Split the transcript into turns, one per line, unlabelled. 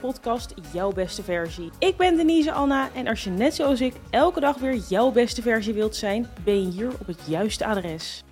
podcast Jouw Beste Versie. Ik ben Denise Anna en als je net zoals ik elke dag weer jouw beste versie wilt zijn, ben je hier op het juiste adres.